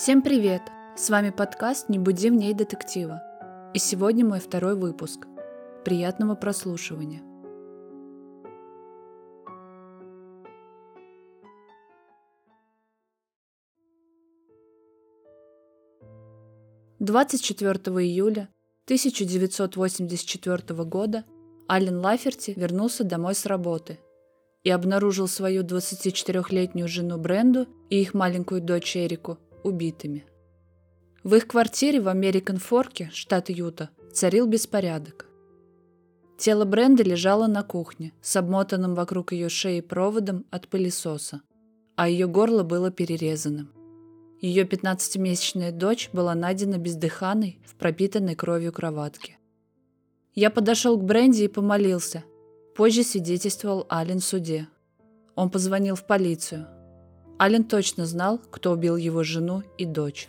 Всем привет! С вами подкаст «Не буди в ней детектива». И сегодня мой второй выпуск. Приятного прослушивания. Двадцать четвертого июля 1984 года Ален Лаферти вернулся домой с работы и обнаружил свою 24-летнюю жену Бренду и их маленькую дочь Эрику убитыми. В их квартире в Американ-Форке, штат Юта, царил беспорядок. Тело Бренды лежало на кухне, с обмотанным вокруг ее шеи проводом от пылесоса, а ее горло было перерезанным. Ее 15-месячная дочь была найдена бездыханной в пропитанной кровью кроватке. Я подошел к Бренди и помолился. Позже свидетельствовал Ален в суде. Он позвонил в полицию – Ален точно знал, кто убил его жену и дочь.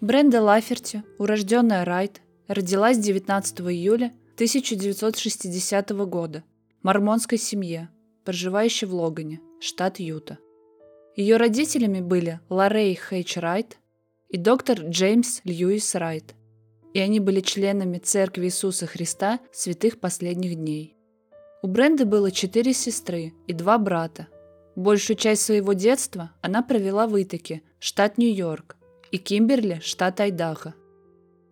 Бренда Лаферти, урожденная Райт, родилась 19 июля 1960 года в мормонской семье, проживающей в Логане, штат Юта. Ее родителями были Лоррей Хейч Райт и доктор Джеймс Льюис Райт, и они были членами Церкви Иисуса Христа святых последних дней. У Бренды было четыре сестры и два брата. Большую часть своего детства она провела в Итаке, штат Нью-Йорк, и Кимберли, штат Айдахо.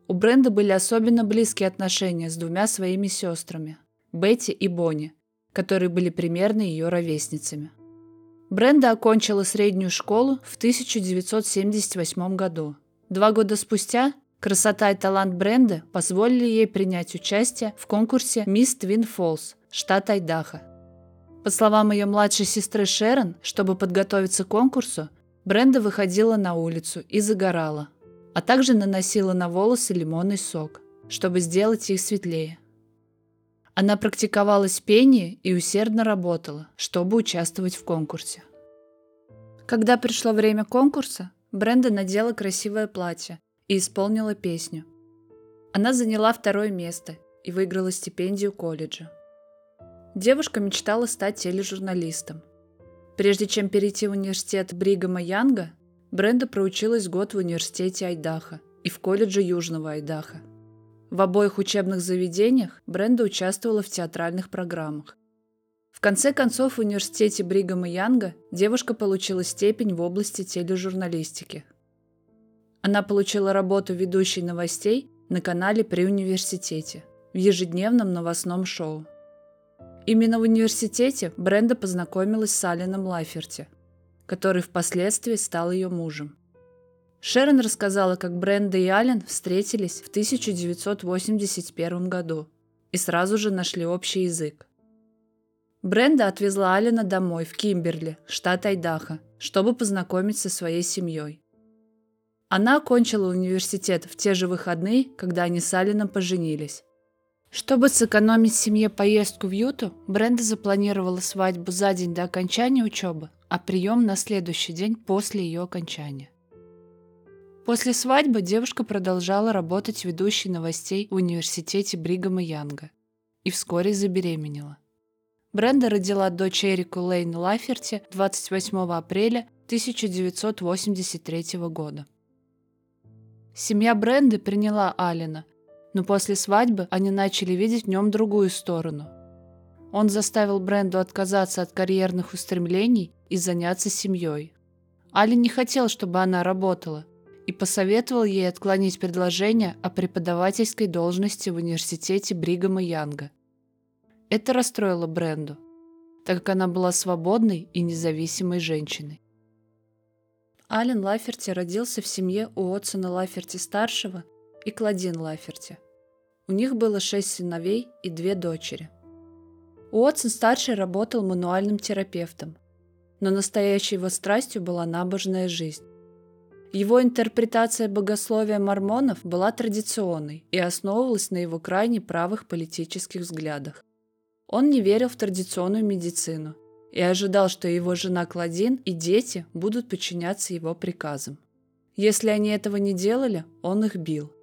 У Бренды были особенно близкие отношения с двумя своими сестрами – Бетти и Бонни, которые были примерно ее ровесницами. Бренда окончила среднюю школу в 1978 году. Два года спустя красота и талант Бренды позволили ей принять участие в конкурсе «Мисс Твин Фолс», штат Айдахо. По словам ее младшей сестры Шерон, чтобы подготовиться к конкурсу, Бренда выходила на улицу и загорала, а также наносила на волосы лимонный сок, чтобы сделать их светлее. Она практиковалась в и усердно работала, чтобы участвовать в конкурсе. Когда пришло время конкурса, Бренда надела красивое платье и исполнила песню. Она заняла второе место и выиграла стипендию колледжа. Девушка мечтала стать тележурналистом. Прежде чем перейти в университет Бригама Янга, Бренда проучилась год в университете Айдаха и в колледже Южного Айдаха. В обоих учебных заведениях Бренда участвовала в театральных программах. В конце концов, в университете Бригама Янга девушка получила степень в области тележурналистики. Она получила работу ведущей новостей на канале при университете в ежедневном новостном шоу. Именно в университете Бренда познакомилась с Алином Лайферти, который впоследствии стал ее мужем. Шерон рассказала, как Бренда и Ален встретились в 1981 году и сразу же нашли общий язык. Бренда отвезла Алина домой в Кимберли, штат Айдахо, чтобы познакомить со своей семьей. Она окончила университет в те же выходные, когда они с Алином поженились. Чтобы сэкономить семье поездку в Юту, Бренда запланировала свадьбу за день до окончания учебы, а прием на следующий день после ее окончания. После свадьбы девушка продолжала работать ведущей новостей в университете Бригама Янга и вскоре забеременела. Бренда родила дочь Эрику Лейн Лаферти 28 апреля 1983 года. Семья Бренды приняла Алина – но после свадьбы они начали видеть в нем другую сторону. Он заставил Бренду отказаться от карьерных устремлений и заняться семьей. Али не хотел, чтобы она работала, и посоветовал ей отклонить предложение о преподавательской должности в университете Бригама Янга. Это расстроило Бренду, так как она была свободной и независимой женщиной. Ален Лаферти родился в семье Уотсона Лаферти-старшего и Кладин Лаферти. У них было шесть сыновей и две дочери. Уотсон-старший работал мануальным терапевтом, но настоящей его страстью была набожная жизнь. Его интерпретация богословия мормонов была традиционной и основывалась на его крайне правых политических взглядах. Он не верил в традиционную медицину и ожидал, что его жена Кладин и дети будут подчиняться его приказам. Если они этого не делали, он их бил.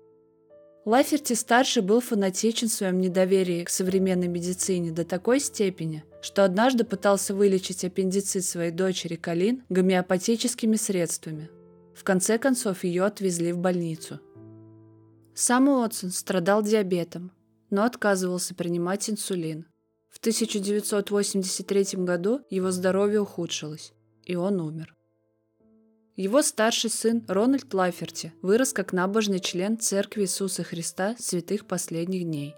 Лаферти-старший был фанатичен в своем недоверии к современной медицине до такой степени, что однажды пытался вылечить аппендицит своей дочери Калин гомеопатическими средствами. В конце концов ее отвезли в больницу. Сам Уотсон страдал диабетом, но отказывался принимать инсулин. В 1983 году его здоровье ухудшилось, и он умер. Его старший сын Рональд Лаферти вырос как набожный член Церкви Иисуса Христа святых последних дней.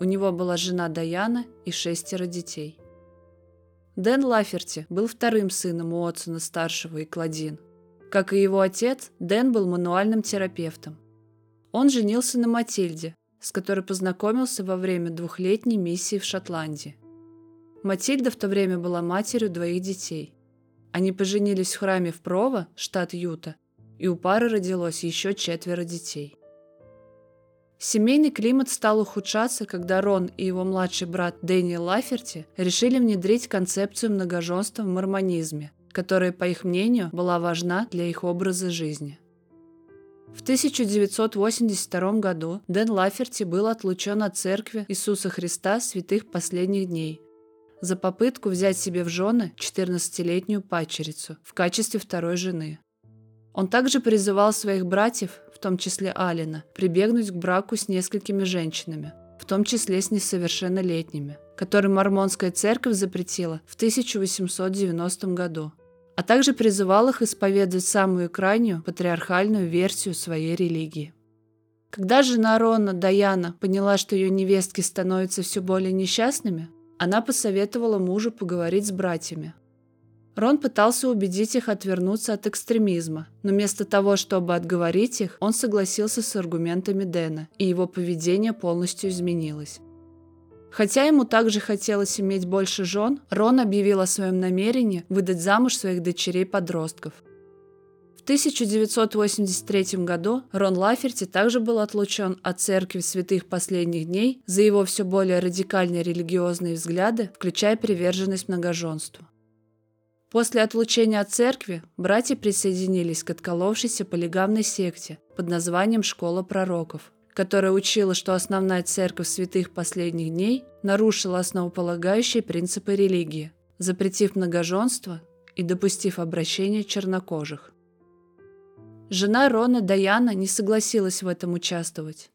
У него была жена Даяна и шестеро детей. Дэн Лаферти был вторым сыном Уотсона-старшего и Кладин. Как и его отец, Дэн был мануальным терапевтом. Он женился на Матильде, с которой познакомился во время двухлетней миссии в Шотландии. Матильда в то время была матерью двоих детей – они поженились в храме в Прово, штат Юта, и у пары родилось еще четверо детей. Семейный климат стал ухудшаться, когда Рон и его младший брат Дэниел Лаферти решили внедрить концепцию многоженства в мормонизме, которая, по их мнению, была важна для их образа жизни. В 1982 году Дэн Лаферти был отлучен от церкви Иисуса Христа святых последних дней за попытку взять себе в жены 14-летнюю падчерицу в качестве второй жены. Он также призывал своих братьев, в том числе Алина, прибегнуть к браку с несколькими женщинами, в том числе с несовершеннолетними, которые Мормонская церковь запретила в 1890 году, а также призывал их исповедовать самую крайнюю патриархальную версию своей религии. Когда жена Рона, Даяна, поняла, что ее невестки становятся все более несчастными, она посоветовала мужу поговорить с братьями. Рон пытался убедить их отвернуться от экстремизма, но вместо того, чтобы отговорить их, он согласился с аргументами Дэна, и его поведение полностью изменилось. Хотя ему также хотелось иметь больше жен, Рон объявил о своем намерении выдать замуж своих дочерей-подростков – в 1983 году Рон Лаферти также был отлучен от церкви святых последних дней за его все более радикальные религиозные взгляды, включая приверженность многоженству. После отлучения от церкви братья присоединились к отколовшейся полигамной секте под названием «Школа пророков», которая учила, что основная церковь святых последних дней нарушила основополагающие принципы религии, запретив многоженство и допустив обращение чернокожих. Жена Рона Даяна не согласилась в этом участвовать.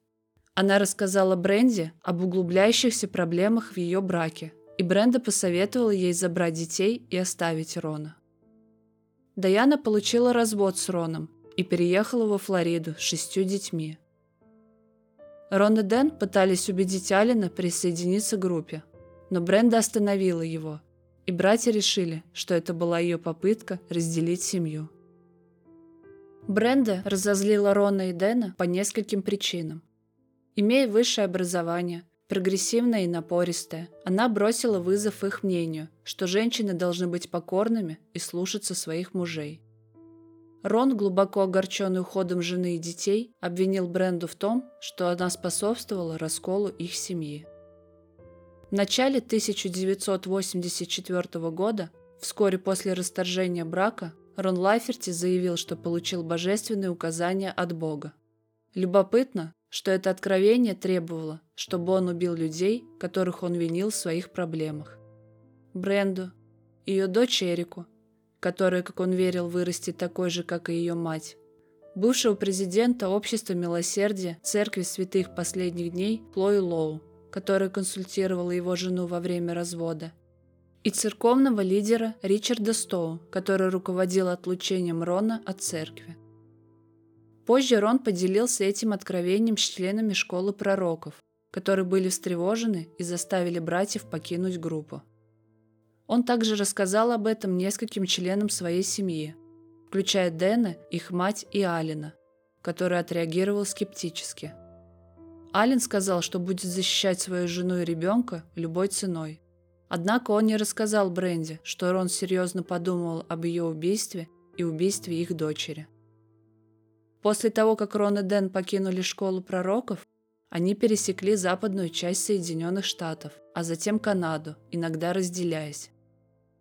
Она рассказала Бренди об углубляющихся проблемах в ее браке, и Бренда посоветовала ей забрать детей и оставить Рона. Даяна получила развод с Роном и переехала во Флориду с шестью детьми. Рон и Дэн пытались убедить Алина присоединиться к группе, но Бренда остановила его, и братья решили, что это была ее попытка разделить семью. Бренда разозлила Рона и Дэна по нескольким причинам. Имея высшее образование, прогрессивное и напористое, она бросила вызов их мнению, что женщины должны быть покорными и слушаться своих мужей. Рон, глубоко огорченный уходом жены и детей, обвинил Бренду в том, что она способствовала расколу их семьи. В начале 1984 года, вскоре после расторжения брака, Рон Лайферти заявил, что получил божественные указания от Бога. Любопытно, что это откровение требовало, чтобы он убил людей, которых он винил в своих проблемах. Бренду, ее дочь Эрику, которая, как он верил, вырастет такой же, как и ее мать, бывшего президента Общества Милосердия Церкви Святых Последних Дней Хлою Лоу, которая консультировала его жену во время развода, и церковного лидера Ричарда Стоу, который руководил отлучением Рона от церкви. Позже Рон поделился этим откровением с членами школы пророков, которые были встревожены и заставили братьев покинуть группу. Он также рассказал об этом нескольким членам своей семьи, включая Дэна, их мать и Алина, который отреагировал скептически. Ален сказал, что будет защищать свою жену и ребенка любой ценой. Однако он не рассказал Бренди, что Рон серьезно подумывал об ее убийстве и убийстве их дочери. После того, как Рон и Дэн покинули школу пророков, они пересекли западную часть Соединенных Штатов, а затем Канаду, иногда разделяясь.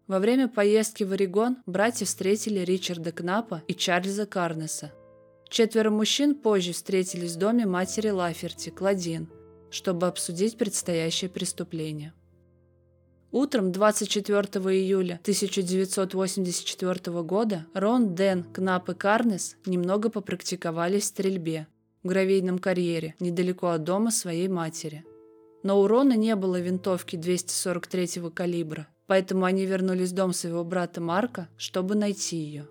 Во время поездки в Орегон братья встретили Ричарда Кнапа и Чарльза Карнеса. Четверо мужчин позже встретились в доме матери Лаферти, Кладин, чтобы обсудить предстоящее преступление. Утром 24 июля 1984 года Рон, Дэн, Кнап и Карнес немного попрактиковались в стрельбе в гравийном карьере недалеко от дома своей матери. Но у Рона не было винтовки 243 калибра, поэтому они вернулись в дом своего брата Марка, чтобы найти ее.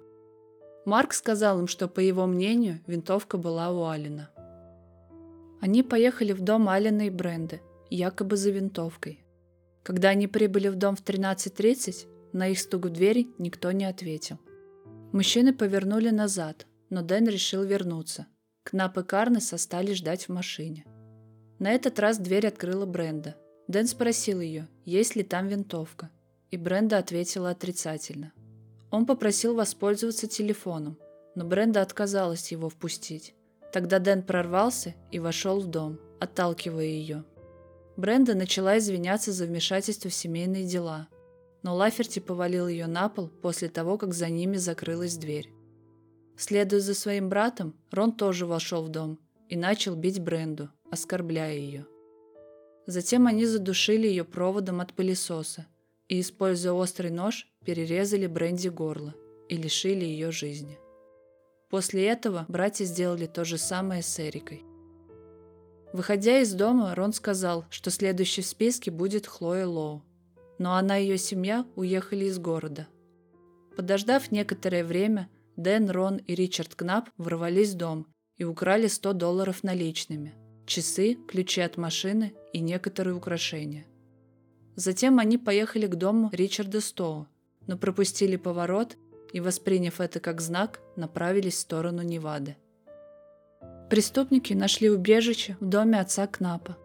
Марк сказал им, что, по его мнению, винтовка была у Алина. Они поехали в дом Алина и Бренды, якобы за винтовкой. Когда они прибыли в дом в 13.30, на их стук в дверь никто не ответил. Мужчины повернули назад, но Дэн решил вернуться. Кнап и Карнес остались ждать в машине. На этот раз дверь открыла Бренда. Дэн спросил ее, есть ли там винтовка, и Бренда ответила отрицательно. Он попросил воспользоваться телефоном, но Бренда отказалась его впустить. Тогда Дэн прорвался и вошел в дом, отталкивая ее. Бренда начала извиняться за вмешательство в семейные дела, но Лаферти повалил ее на пол после того, как за ними закрылась дверь. Следуя за своим братом, Рон тоже вошел в дом и начал бить Бренду, оскорбляя ее. Затем они задушили ее проводом от пылесоса и, используя острый нож, перерезали Бренди горло и лишили ее жизни. После этого братья сделали то же самое с Эрикой. Выходя из дома, Рон сказал, что следующей в списке будет Хлоя Лоу. Но она и ее семья уехали из города. Подождав некоторое время, Дэн, Рон и Ричард Кнап ворвались в дом и украли 100 долларов наличными, часы, ключи от машины и некоторые украшения. Затем они поехали к дому Ричарда Стоу, но пропустили поворот и, восприняв это как знак, направились в сторону Невады. Преступники нашли убежище в доме отца Кнапа.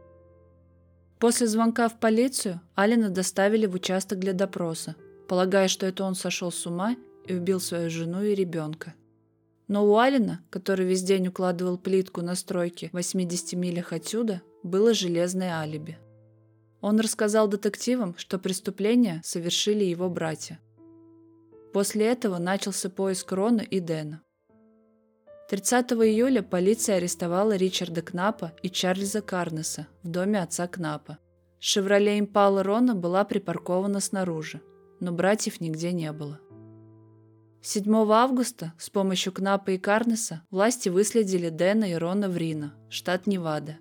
После звонка в полицию Алина доставили в участок для допроса, полагая, что это он сошел с ума и убил свою жену и ребенка. Но у Алина, который весь день укладывал плитку на стройке в 80 милях отсюда, было железное алиби. Он рассказал детективам, что преступление совершили его братья. После этого начался поиск Рона и Дэна. 30 июля полиция арестовала Ричарда Кнапа и Чарльза Карнеса в доме отца Кнапа. «Шевроле Импала Рона» была припаркована снаружи, но братьев нигде не было. 7 августа с помощью Кнапа и Карнеса власти выследили Дэна и Рона в Рино, штат Невада,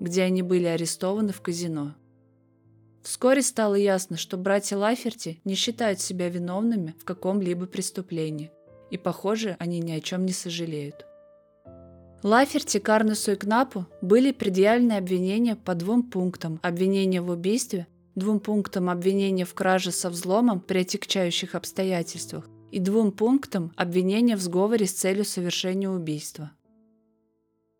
где они были арестованы в казино. Вскоре стало ясно, что братья Лаферти не считают себя виновными в каком-либо преступлении – и, похоже, они ни о чем не сожалеют. Лаферти, Карнесу и Кнапу были предъявлены обвинения по двум пунктам обвинения в убийстве, двум пунктам обвинения в краже со взломом при отягчающих обстоятельствах и двум пунктам обвинения в сговоре с целью совершения убийства.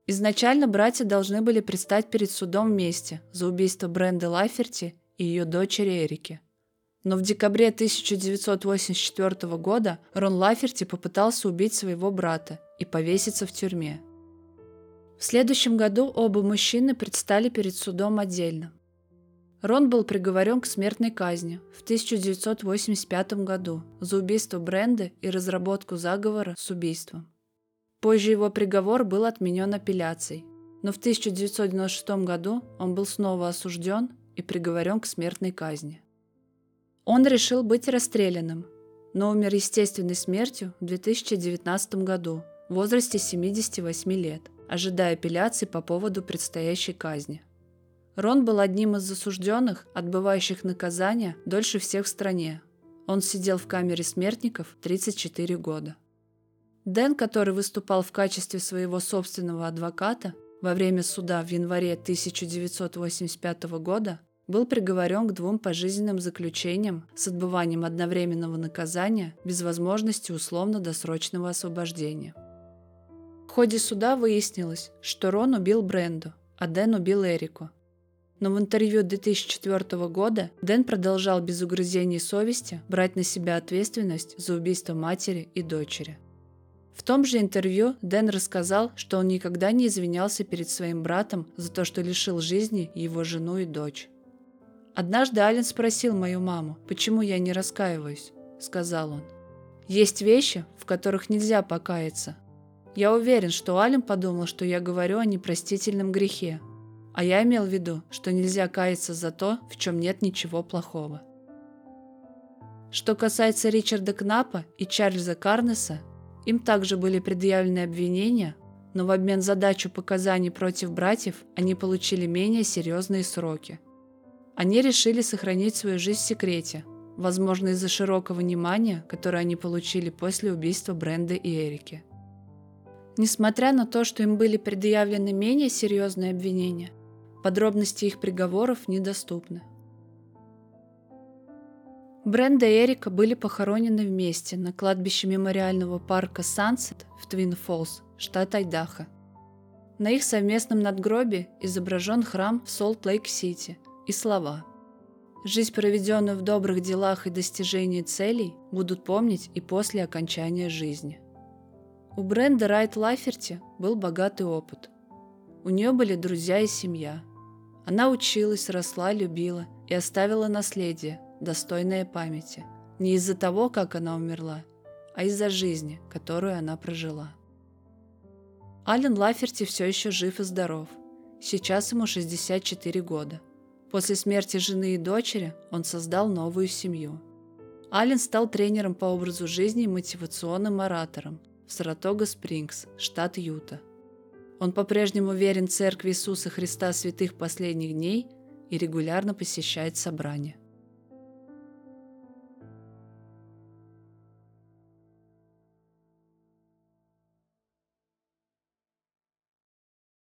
Изначально братья должны были предстать перед судом вместе за убийство Бренды Лаферти и ее дочери Эрики – но в декабре 1984 года Рон Лаферти попытался убить своего брата и повеситься в тюрьме. В следующем году оба мужчины предстали перед судом отдельно. Рон был приговорен к смертной казни в 1985 году за убийство Бренды и разработку заговора с убийством. Позже его приговор был отменен апелляцией, но в 1996 году он был снова осужден и приговорен к смертной казни. Он решил быть расстрелянным, но умер естественной смертью в 2019 году в возрасте 78 лет, ожидая апелляции по поводу предстоящей казни. Рон был одним из засужденных, отбывающих наказание дольше всех в стране. Он сидел в камере смертников 34 года. Дэн, который выступал в качестве своего собственного адвоката во время суда в январе 1985 года, был приговорен к двум пожизненным заключениям с отбыванием одновременного наказания без возможности условно-досрочного освобождения. В ходе суда выяснилось, что Рон убил Бренду, а Дэн убил Эрику. Но в интервью 2004 года Дэн продолжал без угрызений совести брать на себя ответственность за убийство матери и дочери. В том же интервью Дэн рассказал, что он никогда не извинялся перед своим братом за то, что лишил жизни его жену и дочь. Однажды Ален спросил мою маму, почему я не раскаиваюсь, сказал он. Есть вещи, в которых нельзя покаяться. Я уверен, что Ален подумал, что я говорю о непростительном грехе, а я имел в виду, что нельзя каяться за то, в чем нет ничего плохого. Что касается Ричарда Кнапа и Чарльза Карнеса, им также были предъявлены обвинения, но в обмен за дачу показаний против братьев они получили менее серьезные сроки. Они решили сохранить свою жизнь в секрете, возможно из-за широкого внимания, которое они получили после убийства Бренды и Эрики. Несмотря на то, что им были предъявлены менее серьезные обвинения, подробности их приговоров недоступны. Бренда и Эрика были похоронены вместе на кладбище мемориального парка Сансет в Твин Фоллс, штат Айдахо. На их совместном надгробии изображен храм в Солт-Лейк-Сити и слова «Жизнь, проведенную в добрых делах и достижении целей, будут помнить и после окончания жизни». У Бренды Райт Лаферти был богатый опыт. У нее были друзья и семья. Она училась, росла, любила и оставила наследие, достойное памяти. Не из-за того, как она умерла, а из-за жизни, которую она прожила. Ален Лаферти все еще жив и здоров. Сейчас ему 64 года. После смерти жены и дочери он создал новую семью. Ален стал тренером по образу жизни и мотивационным оратором в Саратога-Спрингс, штат Юта. Он по-прежнему верен Церкви Иисуса Христа святых последних дней и регулярно посещает собрания.